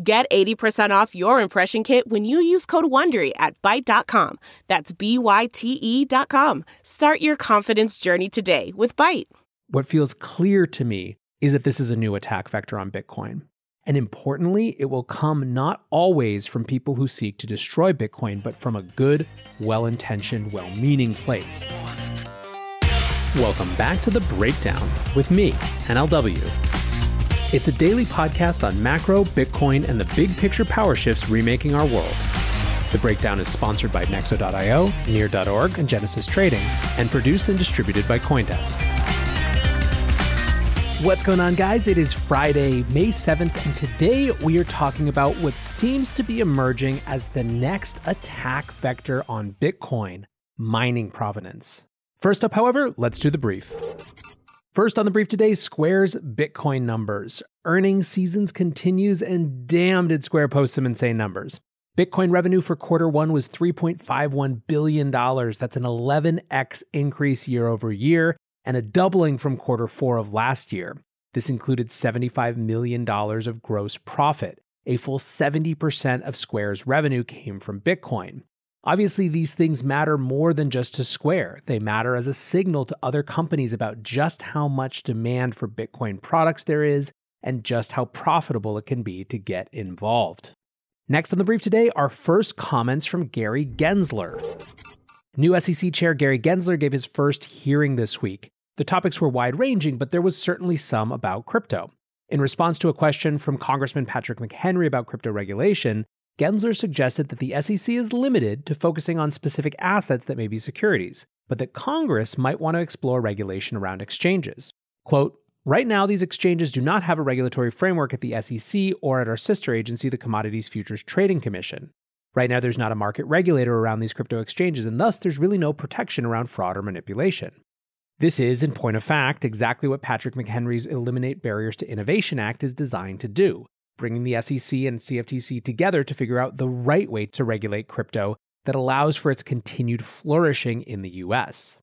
Get 80% off your impression kit when you use code WONDERY at Byte.com. That's B-Y-T-E dot com. Start your confidence journey today with Byte. What feels clear to me is that this is a new attack vector on Bitcoin. And importantly, it will come not always from people who seek to destroy Bitcoin, but from a good, well intentioned, well meaning place. Welcome back to The Breakdown with me, NLW. It's a daily podcast on macro, Bitcoin, and the big picture power shifts remaking our world. The breakdown is sponsored by Nexo.io, Near.org, and Genesis Trading, and produced and distributed by Coindesk. What's going on, guys? It is Friday, May 7th, and today we are talking about what seems to be emerging as the next attack vector on Bitcoin mining provenance. First up, however, let's do the brief. First on the brief today, Square's Bitcoin numbers. Earnings seasons continues, and damn did Square post some insane numbers. Bitcoin revenue for quarter one was $3.51 billion. That's an 11x increase year over year and a doubling from quarter four of last year. This included $75 million of gross profit. A full 70% of Square's revenue came from Bitcoin. Obviously, these things matter more than just to Square. They matter as a signal to other companies about just how much demand for Bitcoin products there is and just how profitable it can be to get involved. Next on the brief today, our first comments from Gary Gensler. New SEC Chair Gary Gensler gave his first hearing this week. The topics were wide ranging, but there was certainly some about crypto. In response to a question from Congressman Patrick McHenry about crypto regulation, Gensler suggested that the SEC is limited to focusing on specific assets that may be securities, but that Congress might want to explore regulation around exchanges. Quote, Right now, these exchanges do not have a regulatory framework at the SEC or at our sister agency, the Commodities Futures Trading Commission. Right now, there's not a market regulator around these crypto exchanges, and thus there's really no protection around fraud or manipulation. This is, in point of fact, exactly what Patrick McHenry's Eliminate Barriers to Innovation Act is designed to do bringing the SEC and CFTC together to figure out the right way to regulate crypto that allows for its continued flourishing in the US.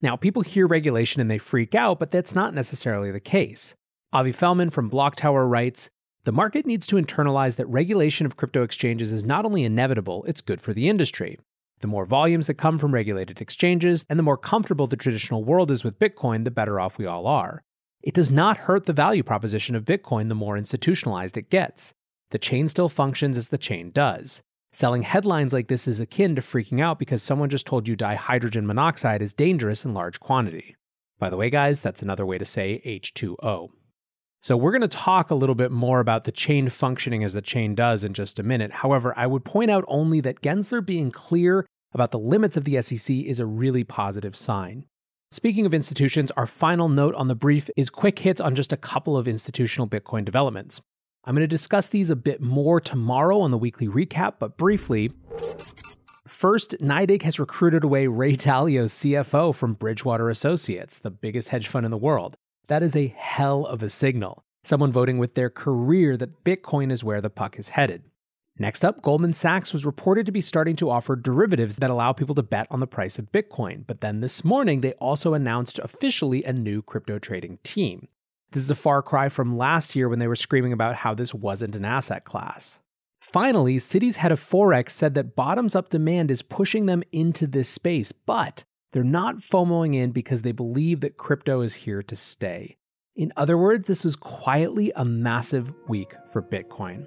Now, people hear regulation and they freak out, but that's not necessarily the case. Avi Felman from BlockTower writes The market needs to internalize that regulation of crypto exchanges is not only inevitable, it's good for the industry. The more volumes that come from regulated exchanges and the more comfortable the traditional world is with Bitcoin, the better off we all are. It does not hurt the value proposition of Bitcoin the more institutionalized it gets. The chain still functions as the chain does. Selling headlines like this is akin to freaking out because someone just told you dihydrogen monoxide is dangerous in large quantity. By the way, guys, that's another way to say H2O. So, we're going to talk a little bit more about the chain functioning as the chain does in just a minute. However, I would point out only that Gensler being clear about the limits of the SEC is a really positive sign. Speaking of institutions, our final note on the brief is quick hits on just a couple of institutional Bitcoin developments. I'm going to discuss these a bit more tomorrow on the weekly recap, but briefly, First, NYDIG has recruited away Ray Dalio's CFO from Bridgewater Associates, the biggest hedge fund in the world. That is a hell of a signal. Someone voting with their career that Bitcoin is where the puck is headed. Next up, Goldman Sachs was reported to be starting to offer derivatives that allow people to bet on the price of Bitcoin. But then this morning, they also announced officially a new crypto trading team. This is a far cry from last year when they were screaming about how this wasn't an asset class. Finally, Citi's head of Forex said that bottoms up demand is pushing them into this space, but they're not FOMOing in because they believe that crypto is here to stay. In other words, this was quietly a massive week for Bitcoin.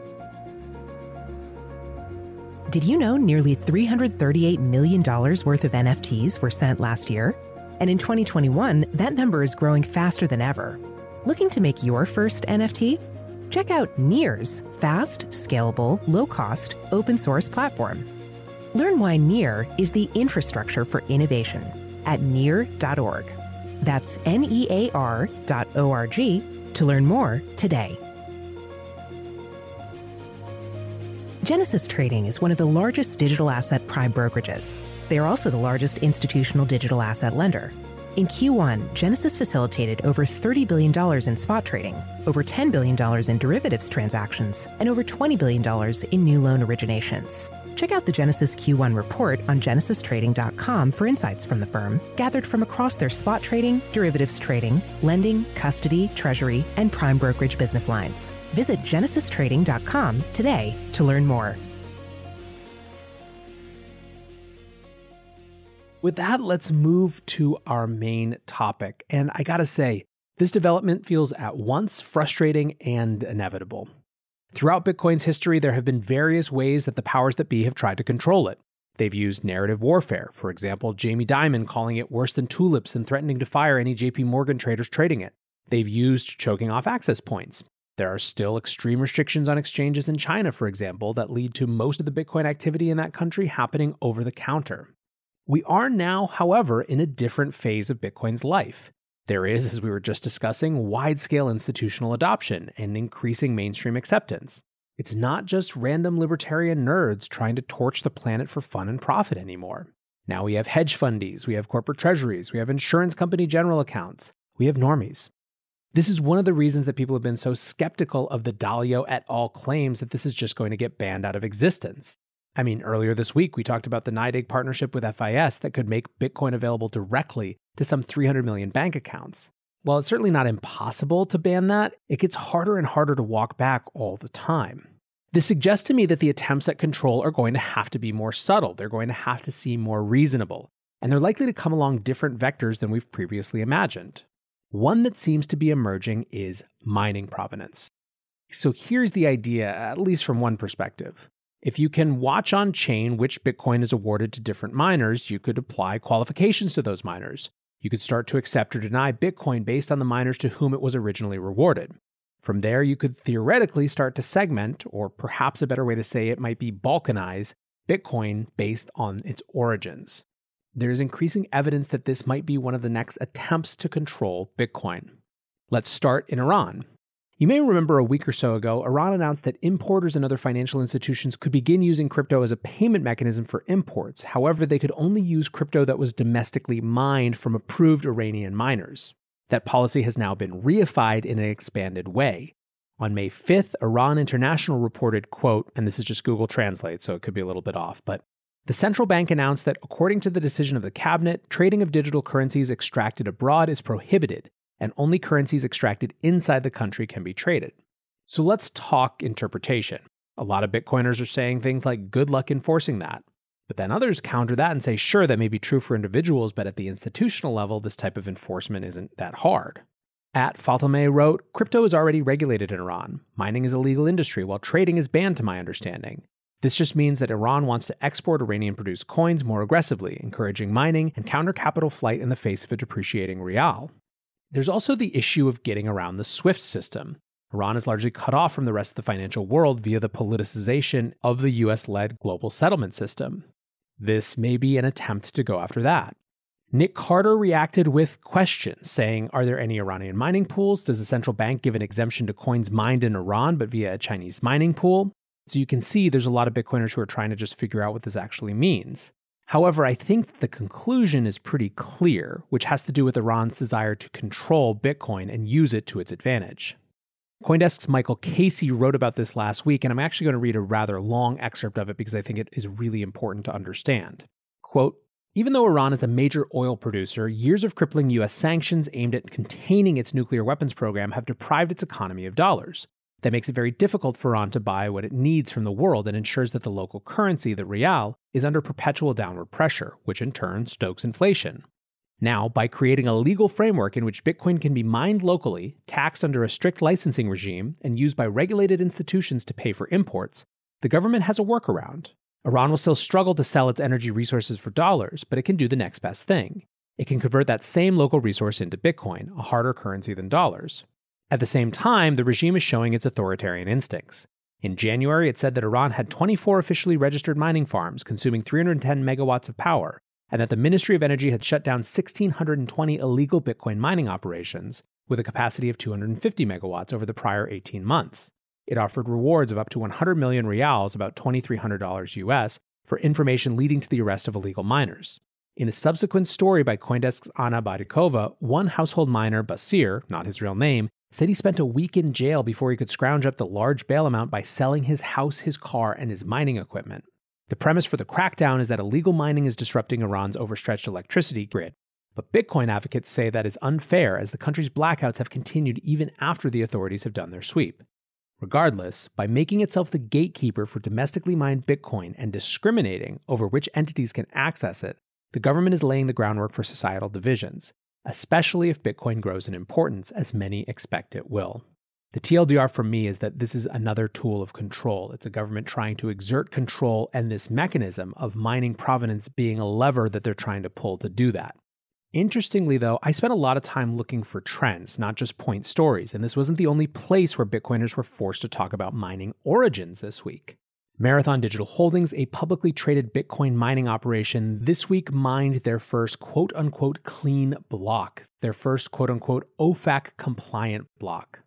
Did you know nearly $338 million worth of NFTs were sent last year? And in 2021, that number is growing faster than ever. Looking to make your first NFT? Check out Near's fast, scalable, low cost, open source platform. Learn why Near is the infrastructure for innovation at near.org. That's N E A R dot O R G to learn more today. Genesis Trading is one of the largest digital asset prime brokerages. They are also the largest institutional digital asset lender. In Q1, Genesis facilitated over $30 billion in spot trading, over $10 billion in derivatives transactions, and over $20 billion in new loan originations. Check out the Genesis Q1 report on genesistrading.com for insights from the firm, gathered from across their spot trading, derivatives trading, lending, custody, treasury, and prime brokerage business lines. Visit genesistrading.com today to learn more. With that, let's move to our main topic. And I gotta say, this development feels at once frustrating and inevitable. Throughout Bitcoin's history, there have been various ways that the powers that be have tried to control it. They've used narrative warfare, for example, Jamie Dimon calling it worse than tulips and threatening to fire any JP Morgan traders trading it. They've used choking off access points. There are still extreme restrictions on exchanges in China, for example, that lead to most of the Bitcoin activity in that country happening over the counter. We are now, however, in a different phase of Bitcoin's life. There is, as we were just discussing, wide scale institutional adoption and increasing mainstream acceptance. It's not just random libertarian nerds trying to torch the planet for fun and profit anymore. Now we have hedge fundies, we have corporate treasuries, we have insurance company general accounts, we have normies. This is one of the reasons that people have been so skeptical of the Dalio et al. claims that this is just going to get banned out of existence. I mean, earlier this week, we talked about the NYDIG partnership with FIS that could make Bitcoin available directly to some 300 million bank accounts. While it's certainly not impossible to ban that, it gets harder and harder to walk back all the time. This suggests to me that the attempts at control are going to have to be more subtle. They're going to have to seem more reasonable. And they're likely to come along different vectors than we've previously imagined. One that seems to be emerging is mining provenance. So here's the idea, at least from one perspective. If you can watch on chain which Bitcoin is awarded to different miners, you could apply qualifications to those miners. You could start to accept or deny Bitcoin based on the miners to whom it was originally rewarded. From there, you could theoretically start to segment, or perhaps a better way to say it might be balkanize, Bitcoin based on its origins. There is increasing evidence that this might be one of the next attempts to control Bitcoin. Let's start in Iran. You may remember a week or so ago, Iran announced that importers and other financial institutions could begin using crypto as a payment mechanism for imports. However, they could only use crypto that was domestically mined from approved Iranian miners. That policy has now been reified in an expanded way. On May 5th, Iran International reported, quote, and this is just Google Translate, so it could be a little bit off, but the central bank announced that according to the decision of the cabinet, trading of digital currencies extracted abroad is prohibited and only currencies extracted inside the country can be traded. So let's talk interpretation. A lot of Bitcoiners are saying things like, good luck enforcing that. But then others counter that and say, sure, that may be true for individuals, but at the institutional level, this type of enforcement isn't that hard. At Fatemeh wrote, Crypto is already regulated in Iran. Mining is a legal industry, while trading is banned to my understanding. This just means that Iran wants to export Iranian produced coins more aggressively, encouraging mining and counter capital flight in the face of a depreciating rial. There's also the issue of getting around the SWIFT system. Iran is largely cut off from the rest of the financial world via the politicization of the US led global settlement system. This may be an attempt to go after that. Nick Carter reacted with questions, saying, Are there any Iranian mining pools? Does the central bank give an exemption to coins mined in Iran but via a Chinese mining pool? So you can see there's a lot of Bitcoiners who are trying to just figure out what this actually means. However, I think the conclusion is pretty clear, which has to do with Iran's desire to control Bitcoin and use it to its advantage. Coindesk's Michael Casey wrote about this last week, and I'm actually going to read a rather long excerpt of it because I think it is really important to understand. Quote, Even though Iran is a major oil producer, years of crippling US sanctions aimed at containing its nuclear weapons program have deprived its economy of dollars. That makes it very difficult for Iran to buy what it needs from the world and ensures that the local currency, the rial, is under perpetual downward pressure, which in turn stokes inflation. Now, by creating a legal framework in which Bitcoin can be mined locally, taxed under a strict licensing regime, and used by regulated institutions to pay for imports, the government has a workaround. Iran will still struggle to sell its energy resources for dollars, but it can do the next best thing. It can convert that same local resource into Bitcoin, a harder currency than dollars. At the same time, the regime is showing its authoritarian instincts. In January, it said that Iran had 24 officially registered mining farms consuming 310 megawatts of power, and that the Ministry of Energy had shut down 1,620 illegal Bitcoin mining operations with a capacity of 250 megawatts over the prior 18 months. It offered rewards of up to 100 million rials, about $2,300 US, for information leading to the arrest of illegal miners. In a subsequent story by Coindesk's Anna Baydakova, one household miner, Basir, not his real name, said he spent a week in jail before he could scrounge up the large bail amount by selling his house, his car, and his mining equipment. The premise for the crackdown is that illegal mining is disrupting Iran's overstretched electricity grid. But Bitcoin advocates say that is unfair as the country's blackouts have continued even after the authorities have done their sweep. Regardless, by making itself the gatekeeper for domestically mined Bitcoin and discriminating over which entities can access it, the government is laying the groundwork for societal divisions, especially if Bitcoin grows in importance, as many expect it will. The TLDR for me is that this is another tool of control. It's a government trying to exert control, and this mechanism of mining provenance being a lever that they're trying to pull to do that. Interestingly, though, I spent a lot of time looking for trends, not just point stories, and this wasn't the only place where Bitcoiners were forced to talk about mining origins this week. Marathon Digital Holdings, a publicly traded Bitcoin mining operation, this week mined their first quote unquote clean block, their first quote unquote OFAC compliant block.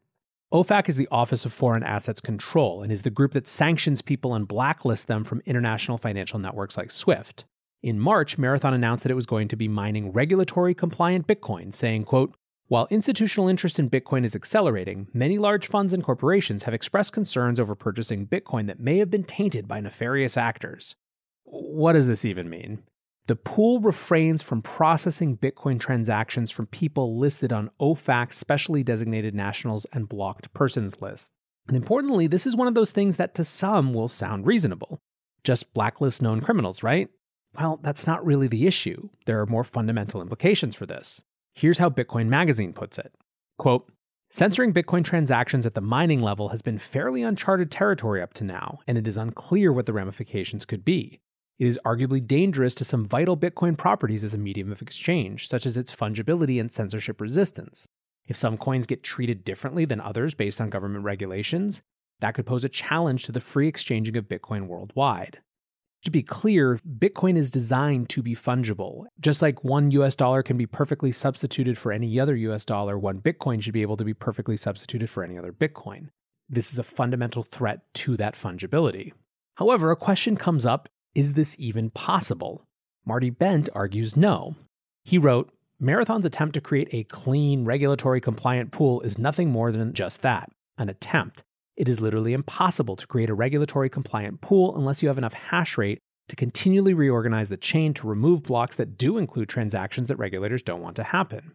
OFAC is the Office of Foreign Assets Control and is the group that sanctions people and blacklists them from international financial networks like SWIFT. In March, Marathon announced that it was going to be mining regulatory compliant Bitcoin, saying, quote, while institutional interest in Bitcoin is accelerating, many large funds and corporations have expressed concerns over purchasing Bitcoin that may have been tainted by nefarious actors. What does this even mean? The pool refrains from processing Bitcoin transactions from people listed on OFAC's specially designated nationals and blocked persons lists. And importantly, this is one of those things that to some will sound reasonable. Just blacklist known criminals, right? Well, that's not really the issue. There are more fundamental implications for this. Here's how Bitcoin Magazine puts it Quote, Censoring Bitcoin transactions at the mining level has been fairly uncharted territory up to now, and it is unclear what the ramifications could be. It is arguably dangerous to some vital Bitcoin properties as a medium of exchange, such as its fungibility and censorship resistance. If some coins get treated differently than others based on government regulations, that could pose a challenge to the free exchanging of Bitcoin worldwide. To be clear, Bitcoin is designed to be fungible. Just like one US dollar can be perfectly substituted for any other US dollar, one Bitcoin should be able to be perfectly substituted for any other Bitcoin. This is a fundamental threat to that fungibility. However, a question comes up is this even possible? Marty Bent argues no. He wrote, Marathon's attempt to create a clean, regulatory compliant pool is nothing more than just that an attempt. It is literally impossible to create a regulatory compliant pool unless you have enough hash rate to continually reorganize the chain to remove blocks that do include transactions that regulators don't want to happen.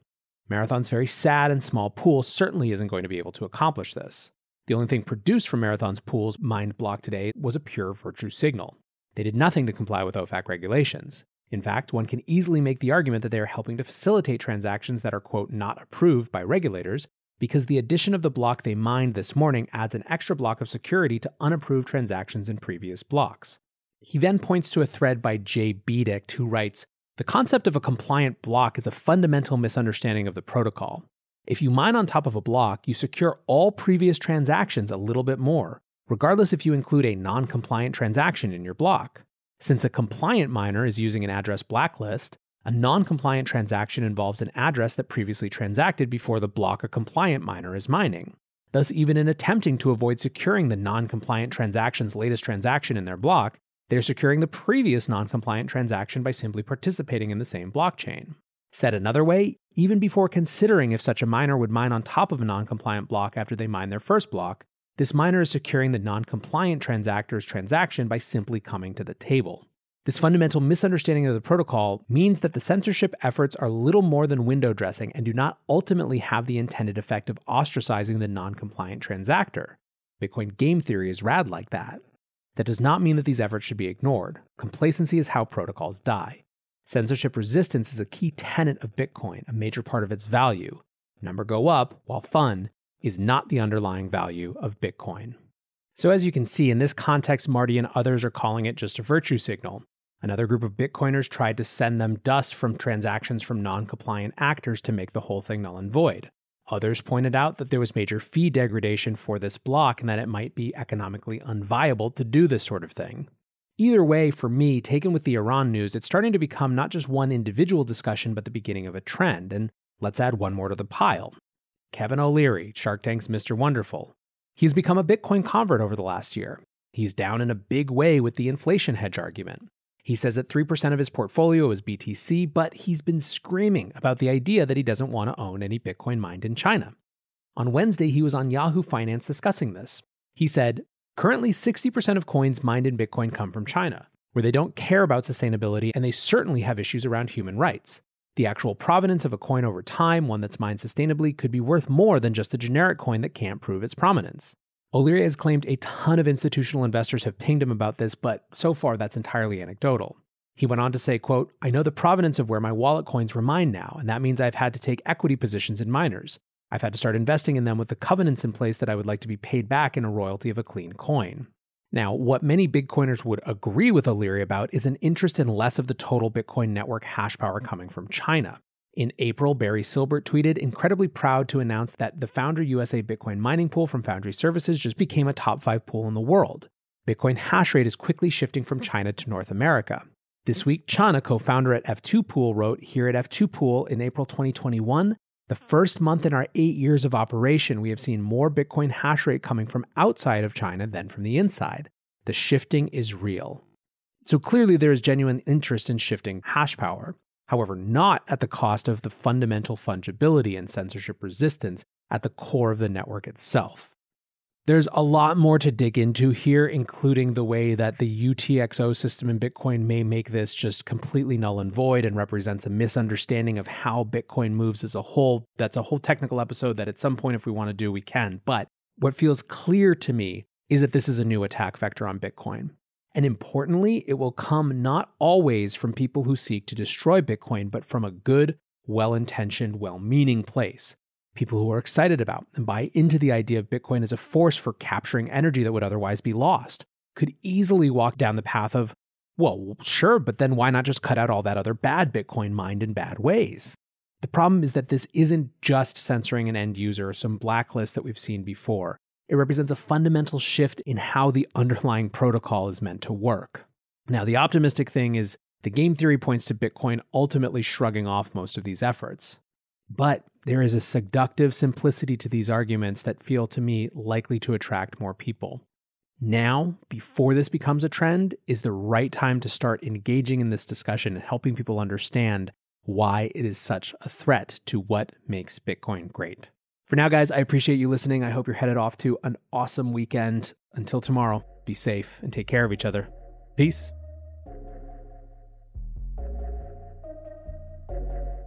Marathon's very sad and small pool certainly isn't going to be able to accomplish this. The only thing produced from Marathon's pool's mined block today was a pure virtue signal. They did nothing to comply with OFAC regulations. In fact, one can easily make the argument that they are helping to facilitate transactions that are, quote, not approved by regulators because the addition of the block they mined this morning adds an extra block of security to unapproved transactions in previous blocks. He then points to a thread by Jay Bedicht, who writes The concept of a compliant block is a fundamental misunderstanding of the protocol. If you mine on top of a block, you secure all previous transactions a little bit more, regardless if you include a non compliant transaction in your block. Since a compliant miner is using an address blacklist, a non compliant transaction involves an address that previously transacted before the block a compliant miner is mining. Thus, even in attempting to avoid securing the non compliant transaction's latest transaction in their block, they're securing the previous non compliant transaction by simply participating in the same blockchain. Said another way, even before considering if such a miner would mine on top of a non compliant block after they mine their first block, this miner is securing the non compliant transactor's transaction by simply coming to the table. This fundamental misunderstanding of the protocol means that the censorship efforts are little more than window dressing and do not ultimately have the intended effect of ostracizing the non compliant transactor. Bitcoin game theory is rad like that. That does not mean that these efforts should be ignored. Complacency is how protocols die. Censorship resistance is a key tenet of Bitcoin, a major part of its value. Number go up, while fun, is not the underlying value of Bitcoin. So, as you can see, in this context, Marty and others are calling it just a virtue signal. Another group of Bitcoiners tried to send them dust from transactions from non compliant actors to make the whole thing null and void. Others pointed out that there was major fee degradation for this block and that it might be economically unviable to do this sort of thing. Either way, for me, taken with the Iran news, it's starting to become not just one individual discussion, but the beginning of a trend. And let's add one more to the pile Kevin O'Leary, Shark Tank's Mr. Wonderful. He's become a Bitcoin convert over the last year. He's down in a big way with the inflation hedge argument. He says that 3% of his portfolio is BTC, but he's been screaming about the idea that he doesn't want to own any Bitcoin mined in China. On Wednesday, he was on Yahoo Finance discussing this. He said, Currently, 60% of coins mined in Bitcoin come from China, where they don't care about sustainability and they certainly have issues around human rights. The actual provenance of a coin over time, one that's mined sustainably, could be worth more than just a generic coin that can't prove its provenance. O'Leary has claimed a ton of institutional investors have pinged him about this, but so far that's entirely anecdotal. He went on to say, quote, I know the provenance of where my wallet coins were mined now, and that means I've had to take equity positions in miners. I've had to start investing in them with the covenants in place that I would like to be paid back in a royalty of a clean coin. Now, what many Bitcoiners would agree with O'Leary about is an interest in less of the total Bitcoin network hash power coming from China. In April, Barry Silbert tweeted, incredibly proud to announce that the Foundry USA Bitcoin mining pool from Foundry Services just became a top five pool in the world. Bitcoin hash rate is quickly shifting from China to North America. This week, Chana, co founder at F2 Pool, wrote Here at F2 Pool in April 2021, the first month in our eight years of operation, we have seen more Bitcoin hash rate coming from outside of China than from the inside. The shifting is real. So clearly, there is genuine interest in shifting hash power however, not at the cost of the fundamental fungibility and censorship resistance at the core of the network itself. There's a lot more to dig into here, including the way that the UTXO system in Bitcoin may make this just completely null and void and represents a misunderstanding of how Bitcoin moves as a whole. That's a whole technical episode that at some point, if we want to do, we can. But what feels clear to me is that this is a new attack vector on Bitcoin. And importantly, it will come not always from people who seek to destroy Bitcoin, but from a good, well intentioned, well meaning place. People who are excited about and buy into the idea of Bitcoin as a force for capturing energy that would otherwise be lost could easily walk down the path of, well, sure, but then why not just cut out all that other bad Bitcoin mined in bad ways? The problem is that this isn't just censoring an end user or some blacklist that we've seen before. It represents a fundamental shift in how the underlying protocol is meant to work. Now, the optimistic thing is the game theory points to Bitcoin ultimately shrugging off most of these efforts. But there is a seductive simplicity to these arguments that feel to me likely to attract more people. Now, before this becomes a trend, is the right time to start engaging in this discussion and helping people understand why it is such a threat to what makes Bitcoin great. For now, guys, I appreciate you listening. I hope you're headed off to an awesome weekend. Until tomorrow, be safe and take care of each other. Peace.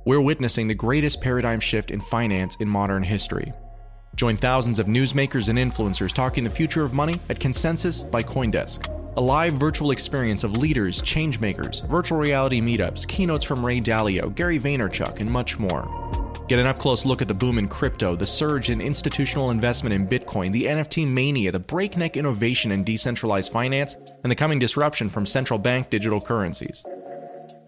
We're witnessing the greatest paradigm shift in finance in modern history. Join thousands of newsmakers and influencers talking the future of money at Consensus by Coindesk, a live virtual experience of leaders, changemakers, virtual reality meetups, keynotes from Ray Dalio, Gary Vaynerchuk, and much more. Get an up close look at the boom in crypto, the surge in institutional investment in Bitcoin, the NFT mania, the breakneck innovation in decentralized finance, and the coming disruption from central bank digital currencies.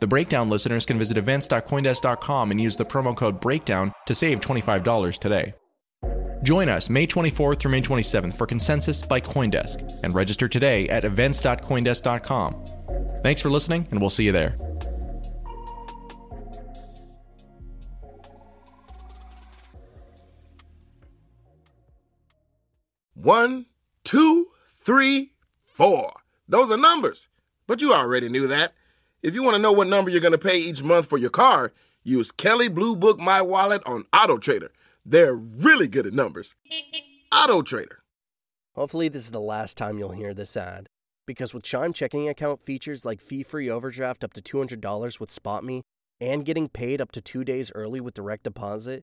The Breakdown listeners can visit events.coindesk.com and use the promo code BREAKDOWN to save $25 today. Join us May 24th through May 27th for Consensus by Coindesk and register today at events.coindesk.com. Thanks for listening, and we'll see you there. One, two, three, four. Those are numbers. But you already knew that. If you want to know what number you're going to pay each month for your car, use Kelley Blue Book My Wallet on Auto Trader. They're really good at numbers. Auto Trader. Hopefully, this is the last time you'll hear this ad. Because with Chime checking account features like fee free overdraft up to $200 with SpotMe and getting paid up to two days early with direct deposit,